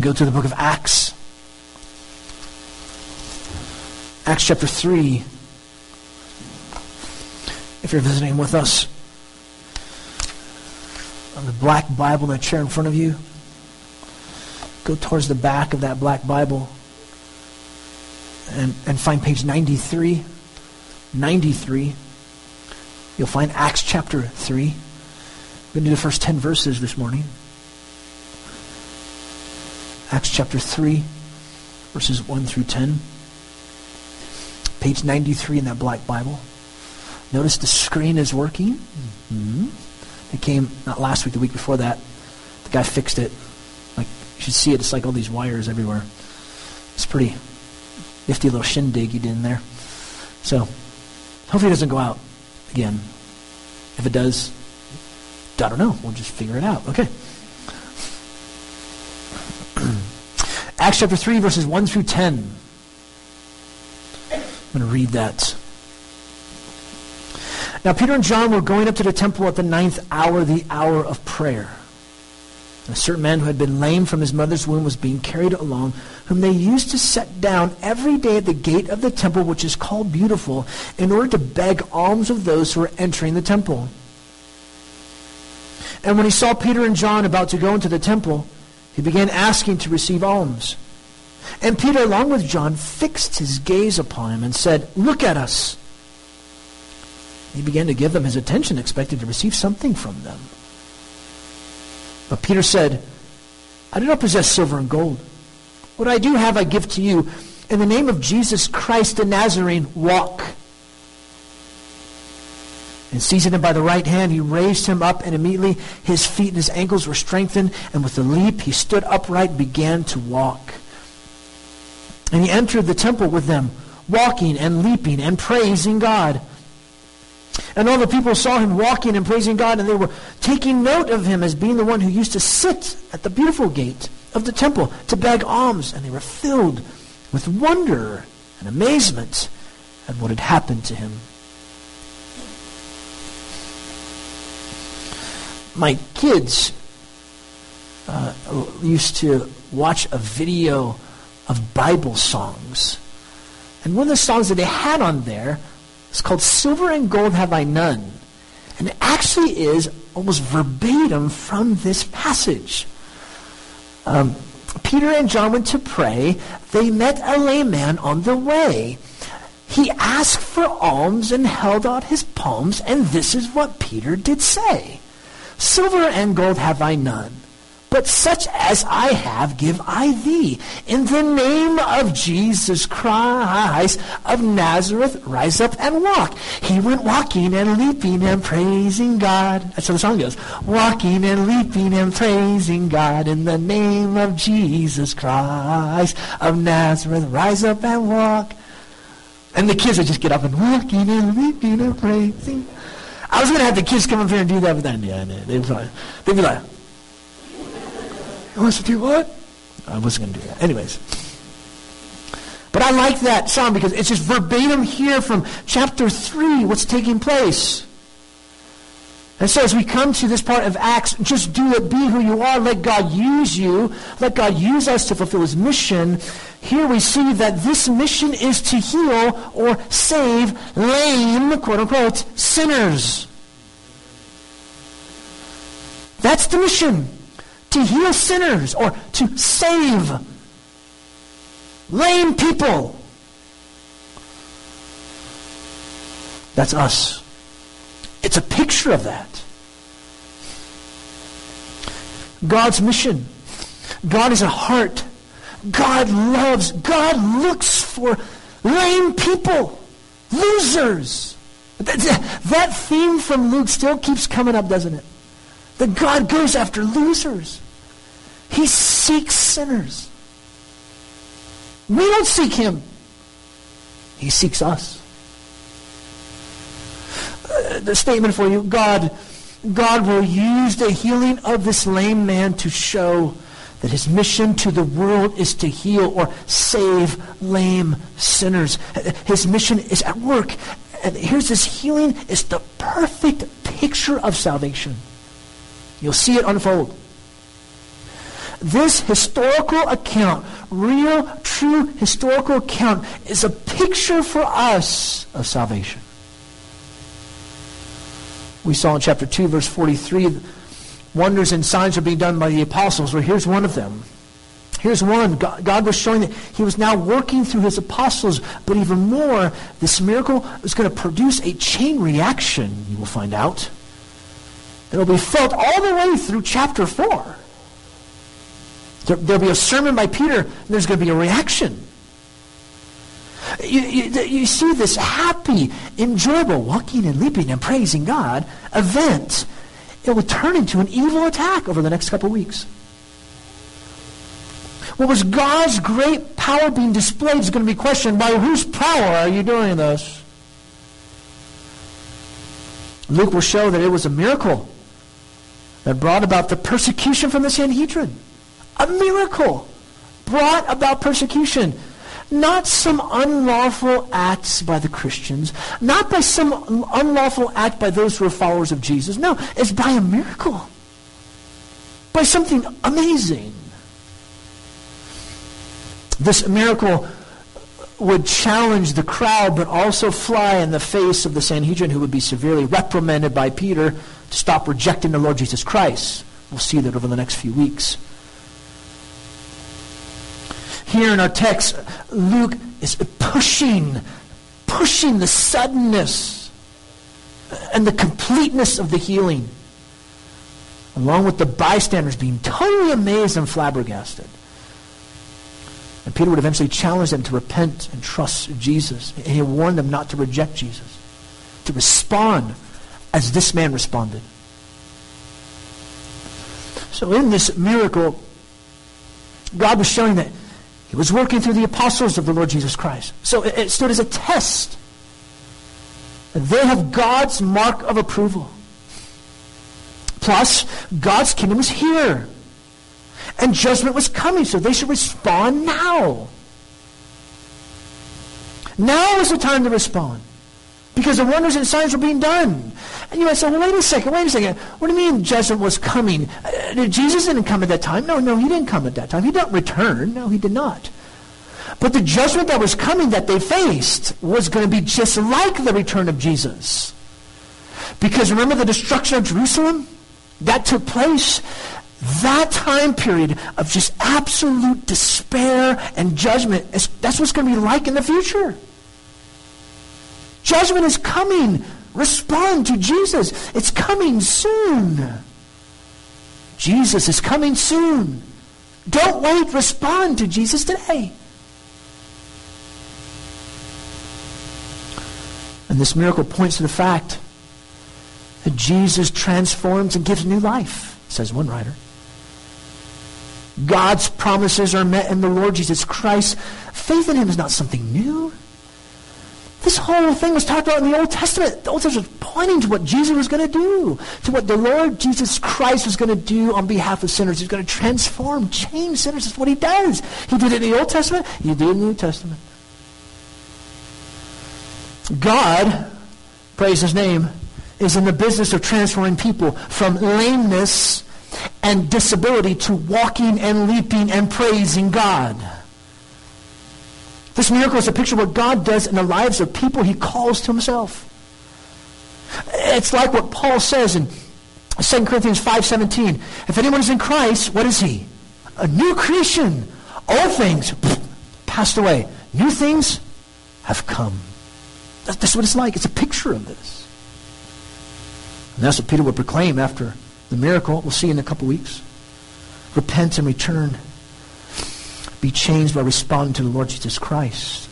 Go to the book of Acts. Acts chapter 3. If you're visiting with us, on the black Bible in the chair in front of you, go towards the back of that black Bible and, and find page 93. 93. You'll find Acts chapter 3. We're going to do the first 10 verses this morning. Acts chapter 3, verses 1 through 10. Page 93 in that black Bible. Notice the screen is working. Mm-hmm. It came not last week, the week before that. The guy fixed it. Like you should see it. It's like all these wires everywhere. It's pretty nifty little shindig he did in there. So hopefully it doesn't go out again. If it does, I don't know. We'll just figure it out. Okay. Acts chapter 3, verses 1 through 10. I'm going to read that. Now, Peter and John were going up to the temple at the ninth hour, the hour of prayer. And a certain man who had been lame from his mother's womb was being carried along, whom they used to set down every day at the gate of the temple, which is called Beautiful, in order to beg alms of those who were entering the temple. And when he saw Peter and John about to go into the temple, he began asking to receive alms. And Peter, along with John, fixed his gaze upon him and said, Look at us. He began to give them his attention, expecting to receive something from them. But Peter said, I do not possess silver and gold. What I do have I give to you. In the name of Jesus Christ the Nazarene, walk. And seizing him by the right hand, he raised him up, and immediately his feet and his ankles were strengthened, and with a leap he stood upright and began to walk. And he entered the temple with them, walking and leaping and praising God. And all the people saw him walking and praising God, and they were taking note of him as being the one who used to sit at the beautiful gate of the temple to beg alms. And they were filled with wonder and amazement at what had happened to him. My kids uh, used to watch a video of Bible songs. And one of the songs that they had on there is called Silver and Gold Have I None. And it actually is almost verbatim from this passage. Um, Peter and John went to pray. They met a lame man on the way. He asked for alms and held out his palms, and this is what Peter did say. Silver and gold have I none, but such as I have give I thee. In the name of Jesus Christ of Nazareth, rise up and walk. He went walking and leaping and praising God. That's how the song goes. Walking and leaping and praising God in the name of Jesus Christ of Nazareth, rise up and walk. And the kids would just get up and walking and leaping and praising I was going to have the kids come up here and do that, but then, yeah, they'd, probably, they'd be like, "You want to do what? I wasn't going to do that. Anyways. But I like that song because it's just verbatim here from chapter 3, what's taking place. And so as we come to this part of Acts, just do it, be who you are, let God use you, let God use us to fulfill his mission. Here we see that this mission is to heal or save lame, quote unquote, sinners. That's the mission. To heal sinners or to save lame people. That's us. It's a picture of that. God's mission. God is a heart. God loves. God looks for lame people, losers. That, theme from Luke still keeps coming up, doesn't it? That God goes after losers. He seeks sinners. We don't seek him. He seeks us the statement for you. God, God will use the healing of this lame man to show that his mission to the world is to heal or save lame sinners. His mission is at work. And here's this healing is the perfect picture of salvation. You'll see it unfold. This historical account, real, true historical account, is a picture for us of salvation. We saw in chapter 2, verse 43, wonders and signs are being done by the apostles. Well, here's one of them. Here's one. God, was showing that he was now working through his apostles, but even more, this miracle is going to produce a chain reaction, you will find out. It'll be felt all the way through chapter 4. There, will be a sermon by Peter, and there's going to be a reaction. You, you, you, see this happy, enjoyable, walking and leaping and praising God event. It will turn into an evil attack over the next couple weeks. What was God's great power being displayed is going to be questioned by whose power are you doing this? Luke will show that it was a miracle that brought about the persecution from the Sanhedrin. A miracle brought about persecution. Not some unlawful acts by the Christians, not by some unlawful act by those who are followers of Jesus. No, it's by a miracle. By something amazing. This miracle would challenge the crowd, but also fly in the face of the Sanhedrin, who would be severely reprimanded by Peter to stop rejecting the Lord Jesus Christ. We'll see that over the next few weeks. Here in our text, Luke is pushing, pushing the suddenness and the completeness of the healing, along with the bystanders being totally amazed and flabbergasted. And Peter would eventually challenge them to repent and trust Jesus. And he warned them not to reject Jesus, to respond as this man responded. So in this miracle, God was showing that he was working through the apostles of the Lord Jesus Christ. So it, it stood as a test. They have God's mark of approval. Plus, God's kingdom is here. And judgment was coming, so they should respond now. Now is the time to respond because the wonders and signs were being done. And you might say, well, wait a second, wait a second. What do you mean judgment was coming? Uh, Jesus didn't come at that time. No, no, he didn't come at that time. He didn't return. No, he did not. But the judgment that was coming that they faced was going to be just like the return of Jesus. Because remember the destruction of Jerusalem? That took place. That time period of just absolute despair and judgment, that's what's going to be like in the future. Judgment is coming. Respond to Jesus. It's coming soon. Jesus is coming soon. Don't wait. Respond to Jesus today. And this miracle points to the fact that Jesus transforms and gives new life, says one writer. God's promises are met in the Lord Jesus Christ. Faith in him is not something new. Whole thing was talked about in the Old Testament. The Old Testament was pointing to what Jesus was going to do, to what the Lord Jesus Christ was going to do on behalf of sinners. He's going to transform, change sinners. That's what he does. He did it in the Old Testament. He did it in the New Testament. God, praise his name, is in the business of transforming people from lameness and disability to walking and leaping and praising God. This miracle is a picture of what God does in the lives of people he calls to himself. It's like what Paul says in 2 Corinthians 5.17. If anyone is in Christ, what is he? A new creation. All things passed away. New things have come. That's what it's like. It's a picture of this. And that's what Peter would proclaim after the miracle. We'll see in a couple weeks. Repent and return be changed by responding to the Lord Jesus Christ.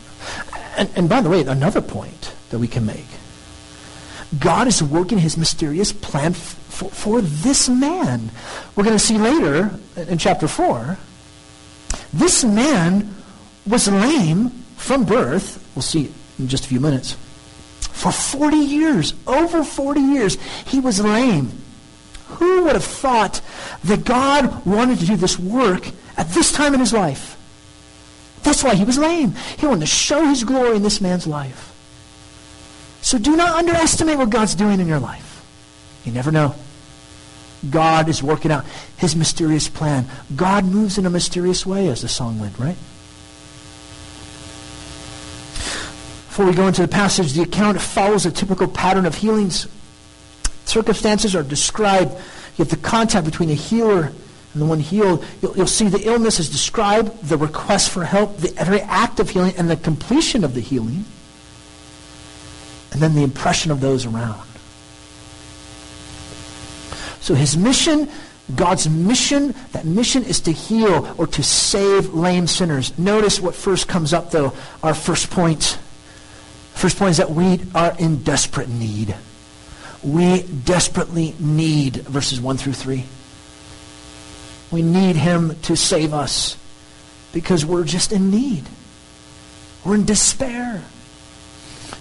And, and by the way, another point that we can make. God is working his mysterious plan f- for, for this man. We're going to see later in chapter 4. This man was lame from birth. We'll see in just a few minutes. For 40 years, over 40 years, he was lame. Who would have thought that God wanted to do this work at this time in his life? That's why he was lame. He wanted to show his glory in this man's life. So do not underestimate what God's doing in your life. You never know. God is working out his mysterious plan. God moves in a mysterious way, as the song went, right? Before we go into the passage, the account follows a typical pattern of healings. Circumstances are described. Have the contact between the healer and the one healed. You'll, you'll see the illness is described, the request for help, the very act of healing, and the completion of the healing. And then the impression of those around. So his mission, God's mission, that mission is to heal or to save lame sinners. Notice what first comes up, though, our first point. First point is that we are in desperate need. We desperately need, verses 1 through 3. We need him to save us because we're just in need. We're in despair.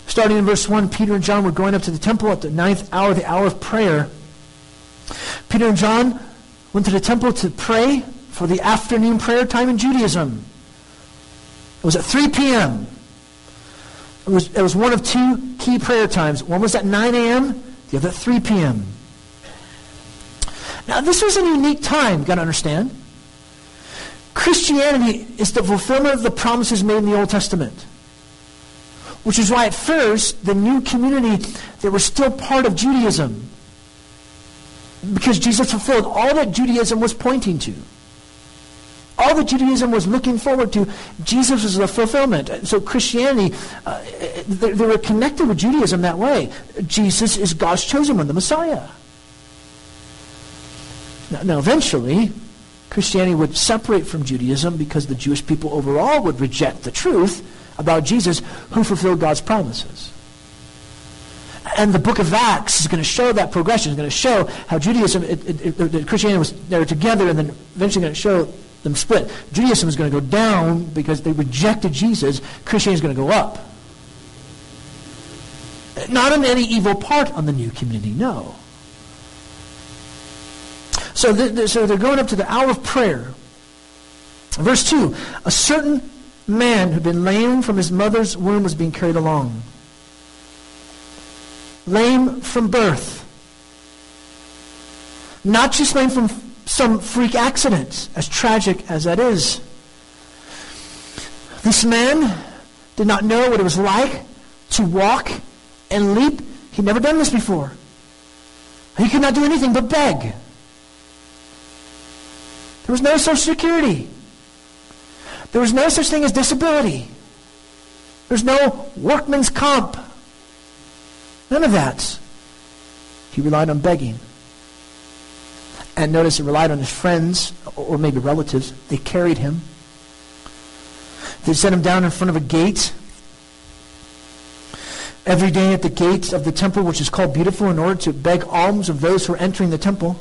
Starting in verse 1, Peter and John were going up to the temple at the ninth hour, the hour of prayer. Peter and John went to the temple to pray for the afternoon prayer time in Judaism. It was at 3 p.m. It was, it was one of two key prayer times. One was at 9 a.m., the other at 3 p.m. Now, this was a unique time, got to understand. Christianity is the fulfillment of the promises made in the Old Testament. Which is why at first, the new community, they were still part of Judaism because Jesus fulfilled all that Judaism was pointing to. All that Judaism was looking forward to, Jesus was the fulfillment. So Christianity, uh, they, they were connected with Judaism that way. Jesus is God's chosen one, the Messiah. Now, now, eventually, Christianity would separate from Judaism because the Jewish people overall would reject the truth about Jesus who fulfilled God's promises. And the book of Acts is going to show that progression. It's going to show how Judaism, it, it, it, Christianity was, they were together and then eventually going to show them split. Judaism is going to go down because they rejected Jesus. Christianity is going to go up. Not in any evil part on the new community, no. So, th- so they're going up to the hour of prayer. Verse 2 A certain man who'd been lame from his mother's womb was being carried along lame from birth. Not just lame from some freak accident, as tragic as that is. This man did not know what it was like to walk and leap. He'd never done this before. He could not do anything but beg. There was no social security. There was no such thing as disability. There's no workman's comp. None of that. He relied on begging. And notice he relied on his friends or maybe relatives. They carried him. They set him down in front of a gate. Every day at the gate of the temple, which is called Beautiful, in order to beg alms of those who are entering the temple,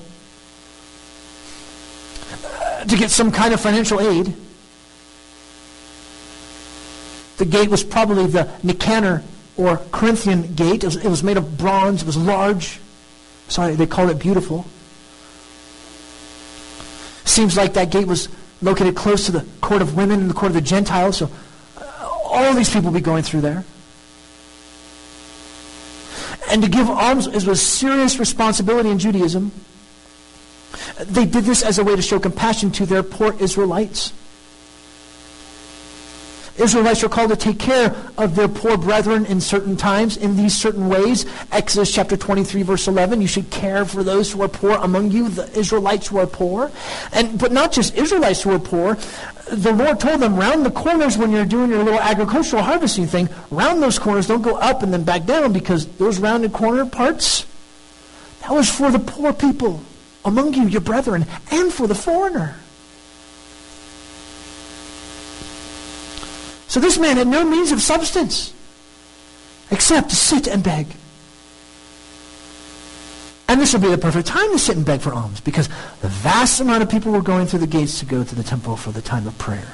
to get some kind of financial aid. The gate was probably the Nicanor or Corinthian gate. It was, it was made of bronze. It was large. Sorry, they called it beautiful. Seems like that gate was located close to the court of women and the court of the Gentiles. So uh, all these people would be going through there. And to give alms was a serious responsibility in Judaism. They did this as a way to show compassion to their poor Israelites. Israelites are called to take care of their poor brethren in certain times, in these certain ways. Exodus chapter 23, verse 11, you should care for those who are poor among you, the Israelites who are poor. And, but not just Israelites who are poor. The Lord told them, round the corners when you're doing your little agricultural harvesting thing, round those corners, don't go up and then back down because those rounded corner parts, that was for the poor people among you, your brethren, and for the foreigner. So this man had no means of substance except to sit and beg. And this would be the perfect time to sit and beg for alms because the vast amount of people were going through the gates to go to the temple for the time of prayer.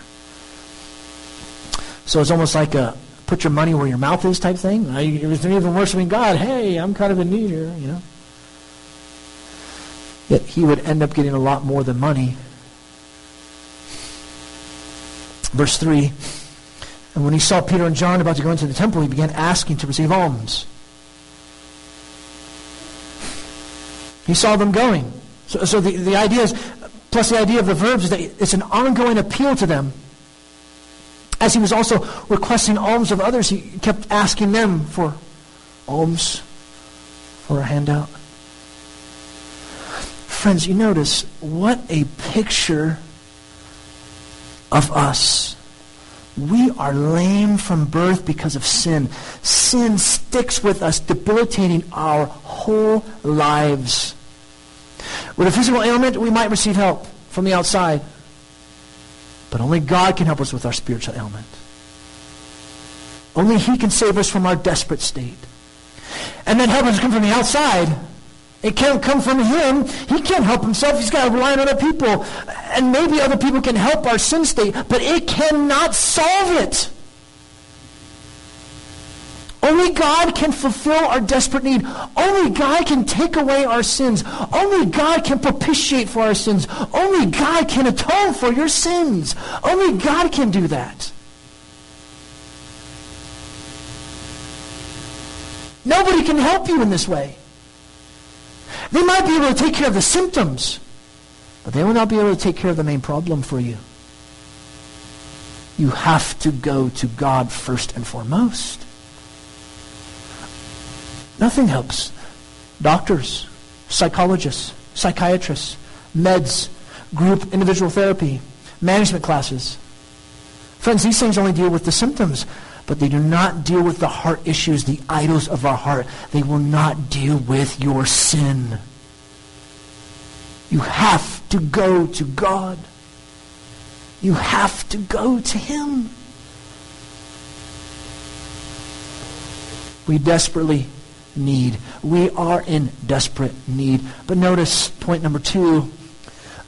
So it's almost like a put your money where your mouth is type thing. You're even worshiping God. Hey, I'm kind of in need here, you know. Yet he would end up getting a lot more than money. Verse 3 and when he saw Peter and John about to go into the temple, he began asking to receive alms. He saw them going. So, so the, the idea is, plus the idea of the verbs, is that it's an ongoing appeal to them. As he was also requesting alms of others, he kept asking them for alms, for a handout. Friends, you notice what a picture of us. We are lame from birth because of sin. Sin sticks with us, debilitating our whole lives. With a physical ailment, we might receive help from the outside. But only God can help us with our spiritual ailment. Only He can save us from our desperate state. And then help us come from the outside. It can't come from him. He can't help himself. He's got to rely on other people. And maybe other people can help our sin state, but it cannot solve it. Only God can fulfill our desperate need. Only God can take away our sins. Only God can propitiate for our sins. Only God can atone for your sins. Only God can do that. Nobody can help you in this way. They might be able to take care of the symptoms, but they will not be able to take care of the main problem for you. You have to go to God first and foremost. Nothing helps. Doctors, psychologists, psychiatrists, meds, group individual therapy, management classes. Friends, these things only deal with the symptoms, but they do not deal with the heart issues, the idols of our heart. They will not deal with your sin. You have to go to God. You have to go to Him. We desperately need. We are in desperate need. But notice point number two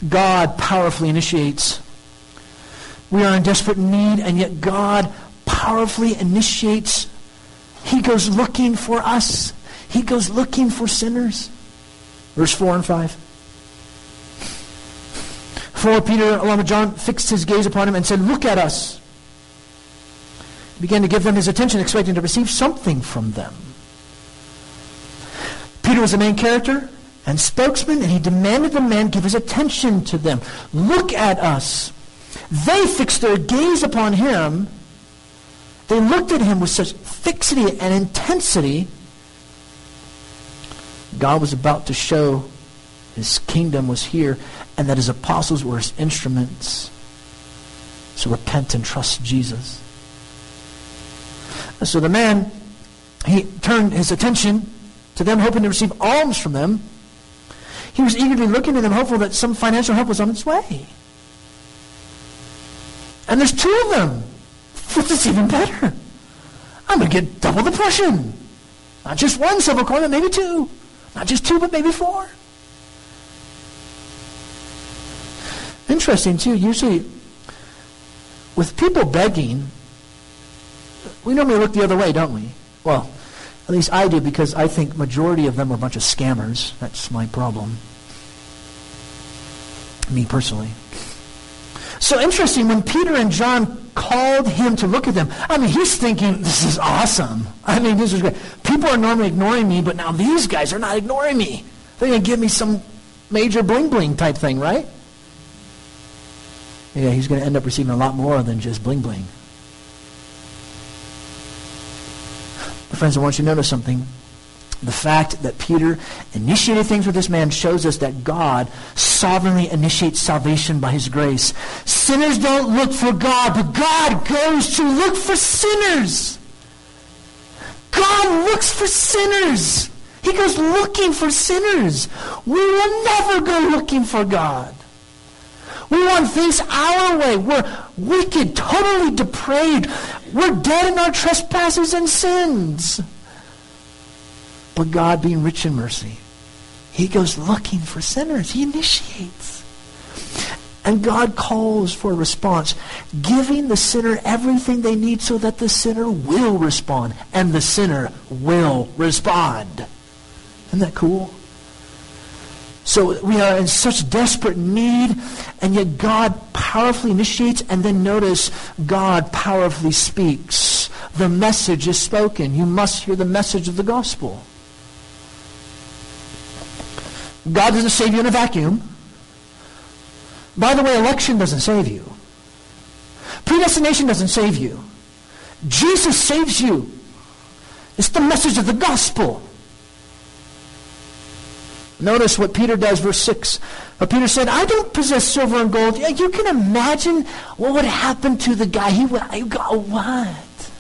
God powerfully initiates. We are in desperate need, and yet God powerfully initiates. He goes looking for us, He goes looking for sinners. Verse 4 and 5. For Peter, along with John, fixed his gaze upon him and said, Look at us. He began to give them his attention, expecting to receive something from them. Peter was the main character and spokesman, and he demanded the man give his attention to them. Look at us. They fixed their gaze upon him. They looked at him with such fixity and intensity. God was about to show his kingdom was here and that his apostles were his instruments. So repent and trust Jesus. So the man, he turned his attention to them, hoping to receive alms from them. He was eagerly looking at them, hopeful that some financial help was on its way. And there's two of them. Which is even better. I'm going to get double the portion. Not just one silver coin, but maybe two. Not just two, but maybe four. Interesting, too. Usually, with people begging, we normally look the other way, don't we? Well, at least I do because I think majority of them are a bunch of scammers. That's my problem. Me personally. So interesting, when Peter and John called him to look at them, I mean, he's thinking, this is awesome. I mean, this is great. People are normally ignoring me, but now these guys are not ignoring me. They're going to give me some major bling bling type thing, right? Yeah, he's going to end up receiving a lot more than just bling bling. But Friends, I want you to notice something. The fact that Peter initiated things with this man shows us that God sovereignly initiates salvation by his grace. Sinners don't look for God, but God goes to look for sinners. God looks for sinners. He goes looking for sinners. We will never go looking for God. We want things our way. We're wicked, totally depraved. We're dead in our trespasses and sins. But God, being rich in mercy, He goes looking for sinners. He initiates. And God calls for a response, giving the sinner everything they need so that the sinner will respond. And the sinner will respond. Isn't that cool? So we are in such desperate need, and yet God powerfully initiates, and then notice God powerfully speaks. The message is spoken. You must hear the message of the gospel. God doesn't save you in a vacuum. By the way, election doesn't save you. Predestination doesn't save you. Jesus saves you. It's the message of the gospel. Notice what Peter does, verse 6. But Peter said, I don't possess silver and gold. You can imagine what would happen to the guy. He would, I got what?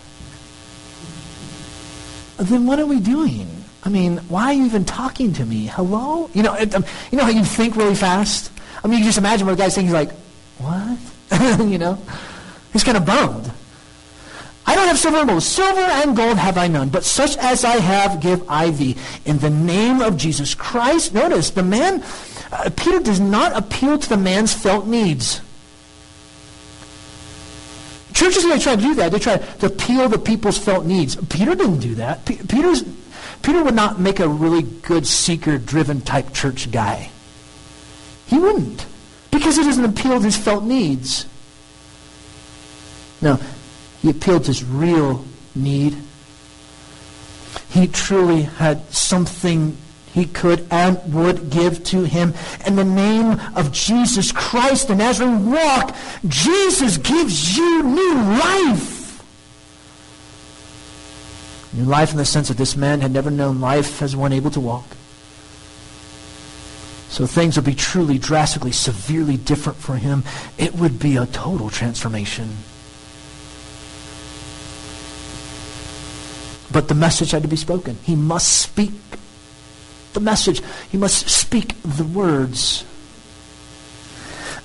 Then what are we doing? I mean, why are you even talking to me? Hello? You know, it, um, you know how you think really fast? I mean, you just imagine what the guy's saying. He's like, what? you know? He's kind of bummed. I don't have silver and gold. Silver and gold have I none, but such as I have give I thee. In the name of Jesus Christ. Notice, the man, uh, Peter does not appeal to the man's felt needs. Churches are try to do that. They try to appeal to people's felt needs. Peter didn't do that. P- Peter's, Peter would not make a really good seeker-driven type church guy. He wouldn't. Because he doesn't appeal to his felt needs. No, he appealed to his real need. He truly had something he could and would give to him. In the name of Jesus Christ, the Nazarene walk, Jesus gives you new life. New life in the sense that this man had never known life as one able to walk. So things would be truly, drastically, severely different for him. It would be a total transformation. But the message had to be spoken. He must speak the message. He must speak the words.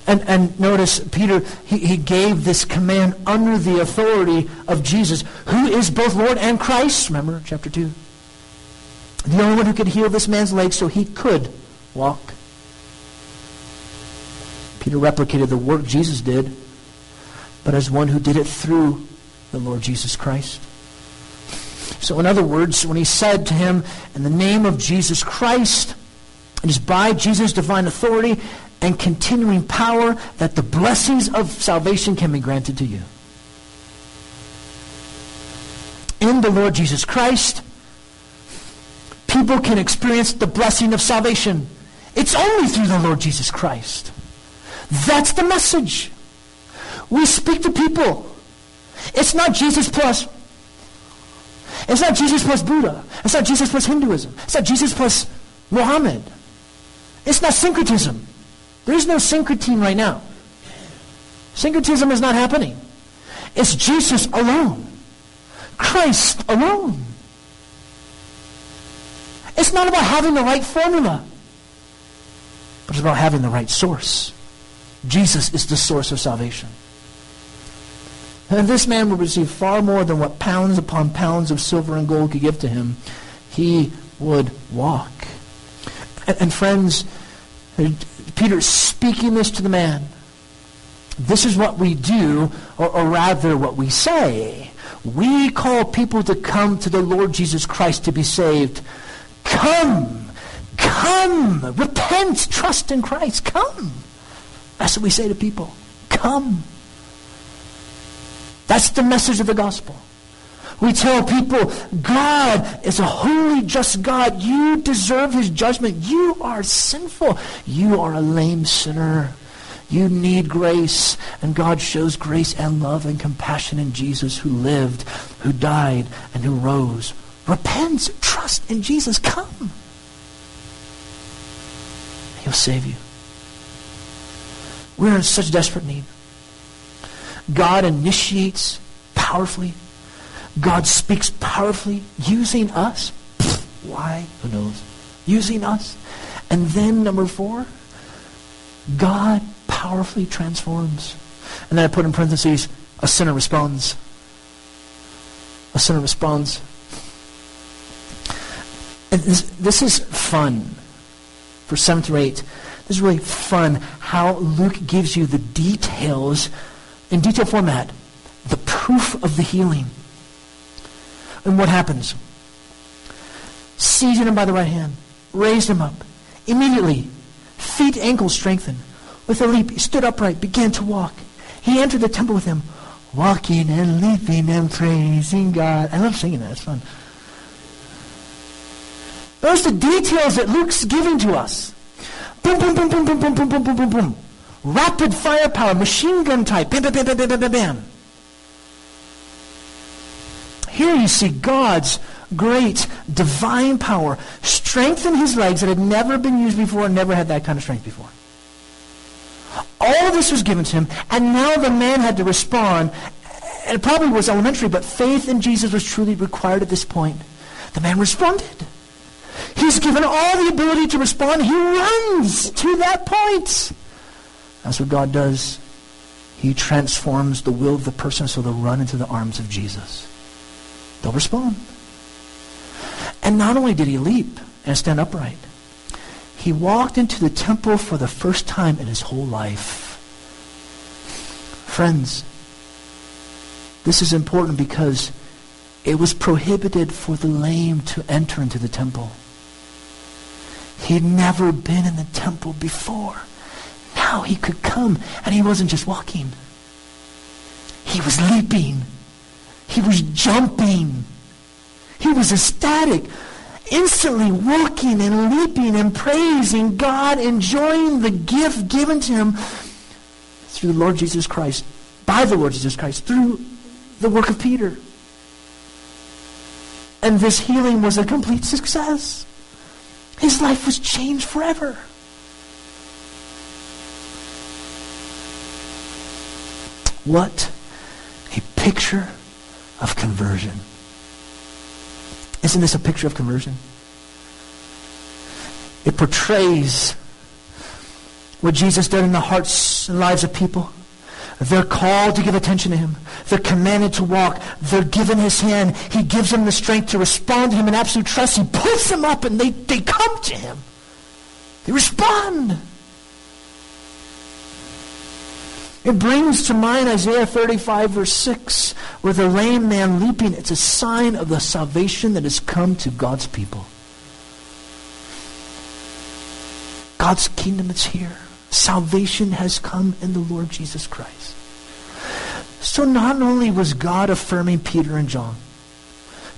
And, and notice, Peter, he, he gave this command under the authority of Jesus, who is both Lord and Christ. Remember, chapter 2. The only one who could heal this man's leg so he could walk. Peter replicated the work Jesus did, but as one who did it through the Lord Jesus Christ. So, in other words, when he said to him, In the name of Jesus Christ, it is by Jesus' divine authority and continuing power that the blessings of salvation can be granted to you. In the Lord Jesus Christ, people can experience the blessing of salvation. It's only through the Lord Jesus Christ. That's the message. We speak to people. It's not Jesus plus it's not Jesus plus Buddha. It's not Jesus plus Hinduism. It's not Jesus plus Muhammad. It's not syncretism. There is no syncretism right now. Syncretism is not happening. It's Jesus alone. Christ alone. It's not about having the right formula, but it's about having the right source. Jesus is the source of salvation. And this man would receive far more than what pounds upon pounds of silver and gold could give to him. He would walk. And, and friends, Peter is speaking this to the man. This is what we do, or, or rather what we say. We call people to come to the Lord Jesus Christ to be saved. Come! Come! Repent! Trust in Christ. Come! That's what we say to people. Come! That's the message of the gospel. We tell people, God is a holy, just God. You deserve his judgment. You are sinful. You are a lame sinner. You need grace. And God shows grace and love and compassion in Jesus who lived, who died, and who rose. Repent. Trust in Jesus. Come. He'll save you. We're in such desperate need. God initiates powerfully. God speaks powerfully using us. Why? Who knows? Using us. And then, number four, God powerfully transforms. And then I put in parentheses, a sinner responds. A sinner responds. And this, this is fun for 7 through 8. This is really fun how Luke gives you the details in detail format the proof of the healing. And what happens? Seizing him by the right hand, raised him up. Immediately, feet, ankles strengthened. With a leap, he stood upright, began to walk. He entered the temple with him, walking and leaping and praising God. I love singing that. It's fun. Those are the details that Luke's giving to us. Boom, boom, boom, boom, boom, boom, boom, boom, boom, boom, boom. Rapid firepower, machine gun type. Bam, bam, bam, bam, bam, bam, bam, bam. Here you see God's great divine power strengthen his legs that had never been used before, never had that kind of strength before. All of this was given to him, and now the man had to respond. It probably was elementary, but faith in Jesus was truly required at this point. The man responded. He's given all the ability to respond. He runs to that point. That's what God does. He transforms the will of the person so they'll run into the arms of Jesus. They'll respond. And not only did he leap and stand upright, he walked into the temple for the first time in his whole life. Friends, this is important because it was prohibited for the lame to enter into the temple. He'd never been in the temple before. Now he could come, and he wasn't just walking. He was leaping. He was jumping. He was ecstatic, instantly walking and leaping and praising God, enjoying the gift given to him through the Lord Jesus Christ, by the Lord Jesus Christ, through the work of Peter. And this healing was a complete success. His life was changed forever. What a picture of conversion. Isn't this a picture of conversion? It portrays what Jesus did in the hearts and lives of people. They're called to give attention to him. They're commanded to walk. They're given his hand. He gives them the strength to respond to him in absolute trust. He pulls them up and they, they come to him. They respond. It brings to mind Isaiah 35, verse 6, where the lame man leaping, it's a sign of the salvation that has come to God's people. God's kingdom is here. Salvation has come in the Lord Jesus Christ. So not only was God affirming Peter and John,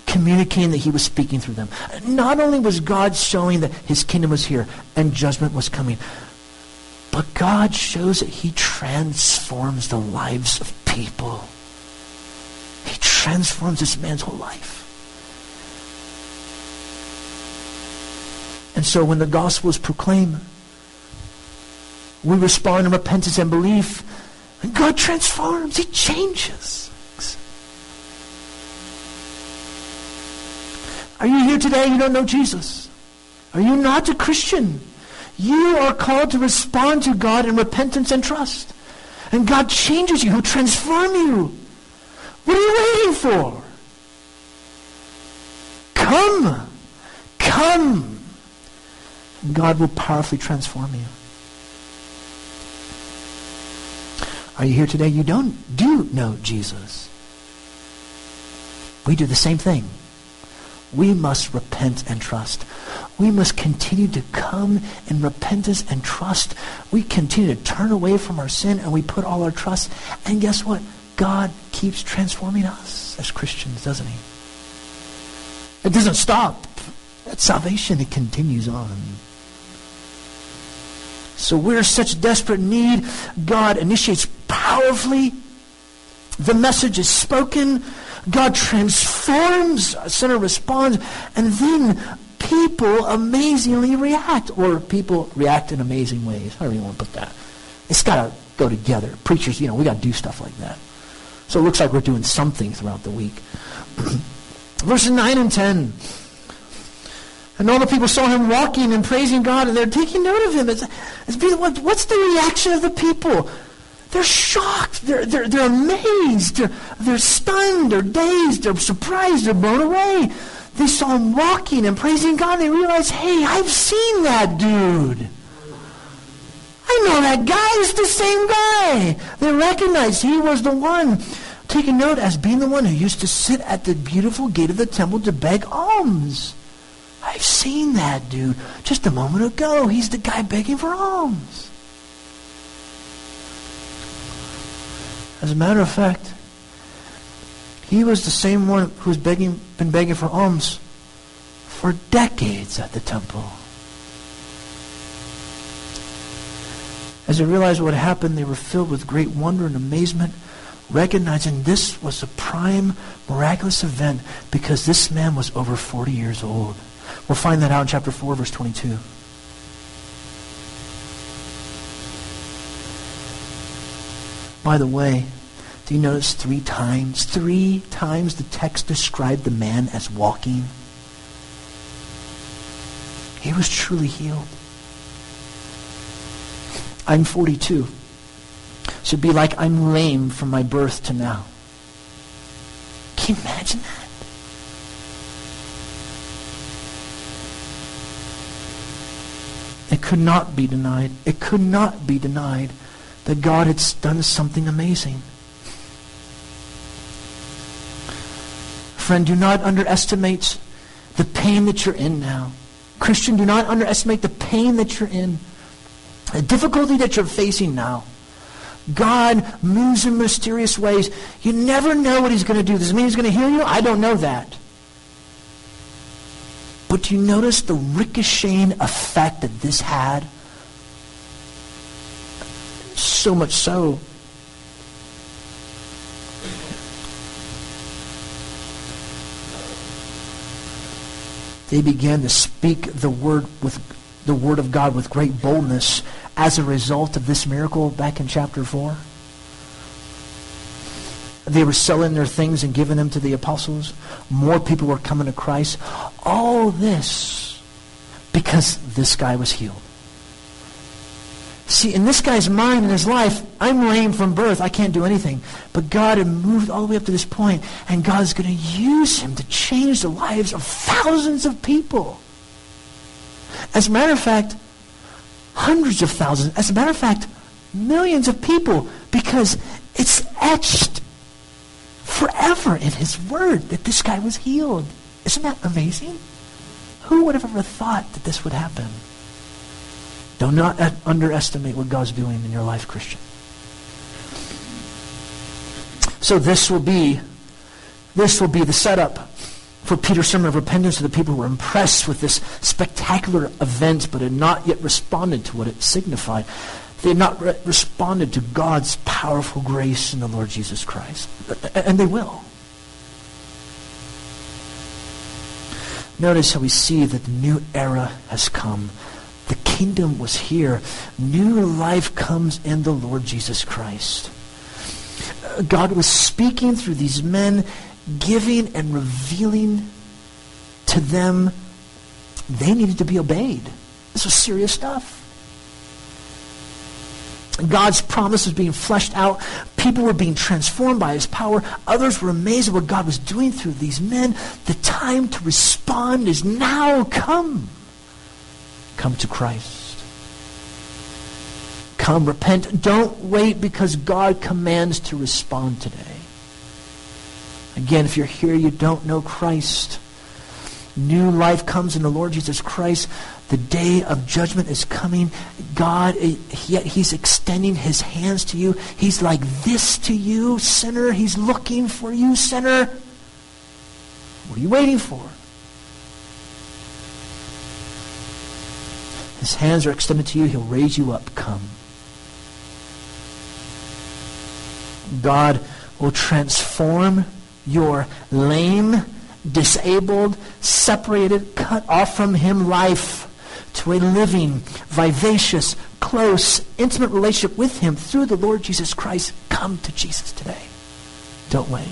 communicating that he was speaking through them, not only was God showing that his kingdom was here and judgment was coming, but God shows that he transforms the lives of people. He transforms this man's whole life. And so when the gospel is proclaimed, we respond in repentance and belief. And God transforms. He changes. Are you here today you don't know Jesus? Are you not a Christian? You are called to respond to God in repentance and trust. And God changes you. He'll transform you. What are you waiting for? Come. Come. God will powerfully transform you. Are you here today? You don't do know Jesus. We do the same thing. We must repent and trust. We must continue to come in repentance and trust. We continue to turn away from our sin and we put all our trust. And guess what? God keeps transforming us as Christians, doesn't he? It doesn't stop. At salvation, it continues on. So we're such desperate need. God initiates powerfully. The message is spoken. God transforms. A sinner responds. And then people amazingly react. Or people react in amazing ways. However you want to put that. It's got to go together. Preachers, you know, we got to do stuff like that. So it looks like we're doing something throughout the week. Verses 9 and 10. And all the people saw him walking and praising God, and they're taking note of him. It's, it's being, what's the reaction of the people? They're shocked. They're, they're, they're amazed. They're, they're stunned. They're dazed. They're surprised. They're blown away. They saw him walking and praising God. And they realized, hey, I've seen that dude. I know that guy is the same guy. They recognized he was the one. Taking note as being the one who used to sit at the beautiful gate of the temple to beg alms. I've seen that dude just a moment ago. He's the guy begging for alms. As a matter of fact, he was the same one who's begging, been begging for alms for decades at the temple. As they realized what happened, they were filled with great wonder and amazement, recognizing this was a prime miraculous event because this man was over 40 years old. We'll find that out in chapter 4, verse 22. By the way, do you notice three times, three times the text described the man as walking? He was truly healed. I'm 42. So it'd be like I'm lame from my birth to now. Can you imagine that? It could not be denied. It could not be denied that God had done something amazing. Friend, do not underestimate the pain that you're in now. Christian, do not underestimate the pain that you're in, the difficulty that you're facing now. God moves in mysterious ways. You never know what he's going to do. Does it mean he's going to heal you? I don't know that. But do you notice the ricocheting effect that this had? So much so. They began to speak the word with the word of God with great boldness as a result of this miracle back in chapter 4. They were selling their things and giving them to the apostles. More people were coming to Christ. All this because this guy was healed. See, in this guy's mind and his life, I'm lame from birth. I can't do anything. But God had moved all the way up to this point, and God's going to use him to change the lives of thousands of people. As a matter of fact, hundreds of thousands. As a matter of fact, millions of people, because it's etched forever in his word that this guy was healed. Isn't that amazing? Who would have ever thought that this would happen? Do not underestimate what God's doing in your life, Christian. So this will be this will be the setup for Peter's sermon of repentance to the people who were impressed with this spectacular event but had not yet responded to what it signified. They had not re- responded to God's powerful grace in the Lord Jesus Christ. And they will. Notice how we see that the new era has come. The kingdom was here. New life comes in the Lord Jesus Christ. Uh, God was speaking through these men, giving and revealing to them they needed to be obeyed. This was serious stuff. God's promise was being fleshed out. People were being transformed by his power. Others were amazed at what God was doing through these men. The time to respond is now come. Come to Christ. Come, repent. Don't wait because God commands to respond today. Again, if you're here, you don't know Christ. New life comes in the Lord Jesus Christ. The day of judgment is coming. God, eh, yet He's extending His hands to you. He's like this to you, sinner. He's looking for you, sinner. What are you waiting for? His hands are extended to you. He'll raise you up. Come. God will transform your lame, disabled, separated, cut off from Him life to a living, vivacious, close, intimate relationship with Him through the Lord Jesus Christ. Come to Jesus today. Don't wait.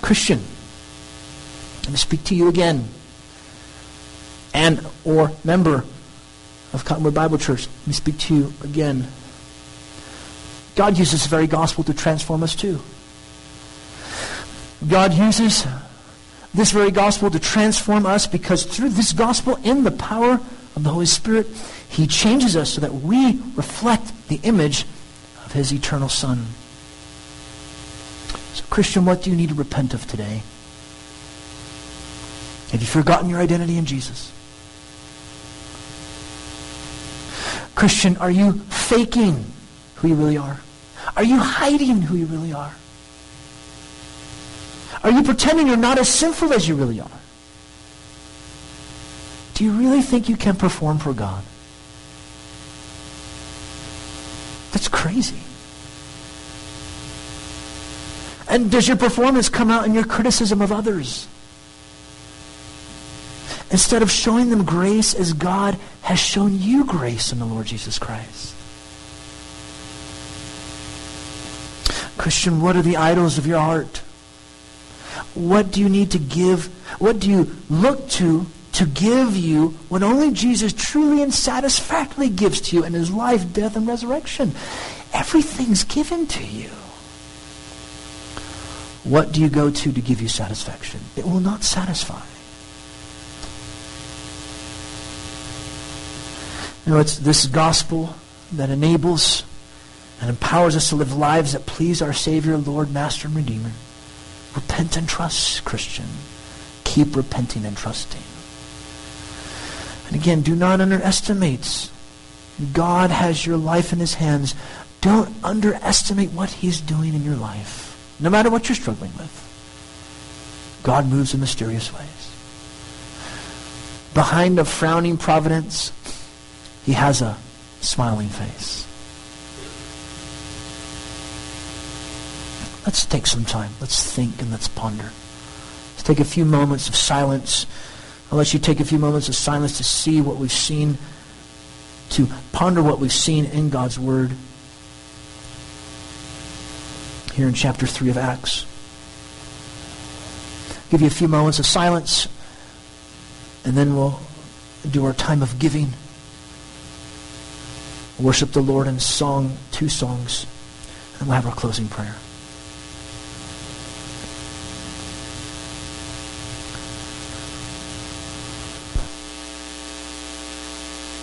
Christian, let me speak to you again. And or member of Cottonwood Bible Church, let me speak to you again. God uses the very gospel to transform us too. God uses this very gospel to transform us because through this gospel, in the power of the Holy Spirit, He changes us so that we reflect the image of His eternal Son. So, Christian, what do you need to repent of today? Have you forgotten your identity in Jesus? Christian, are you faking who you really are? Are you hiding who you really are? Are you pretending you're not as sinful as you really are? Do you really think you can perform for God? That's crazy. And does your performance come out in your criticism of others? Instead of showing them grace as God has shown you grace in the Lord Jesus Christ. Christian, what are the idols of your heart? What do you need to give? What do you look to to give you when only Jesus truly and satisfactorily gives to you in his life, death, and resurrection? Everything's given to you. What do you go to to give you satisfaction? It will not satisfy. You know, it's this gospel that enables and empowers us to live lives that please our Savior, Lord, Master, and Redeemer. Repent and trust, Christian. Keep repenting and trusting. And again, do not underestimate. God has your life in his hands. Don't underestimate what he's doing in your life, no matter what you're struggling with. God moves in mysterious ways. Behind a frowning providence, he has a smiling face. Let's take some time. Let's think and let's ponder. Let's take a few moments of silence. I'll let you take a few moments of silence to see what we've seen, to ponder what we've seen in God's Word here in chapter 3 of Acts. I'll give you a few moments of silence, and then we'll do our time of giving worship the Lord in song, two songs, and we'll have our closing prayer.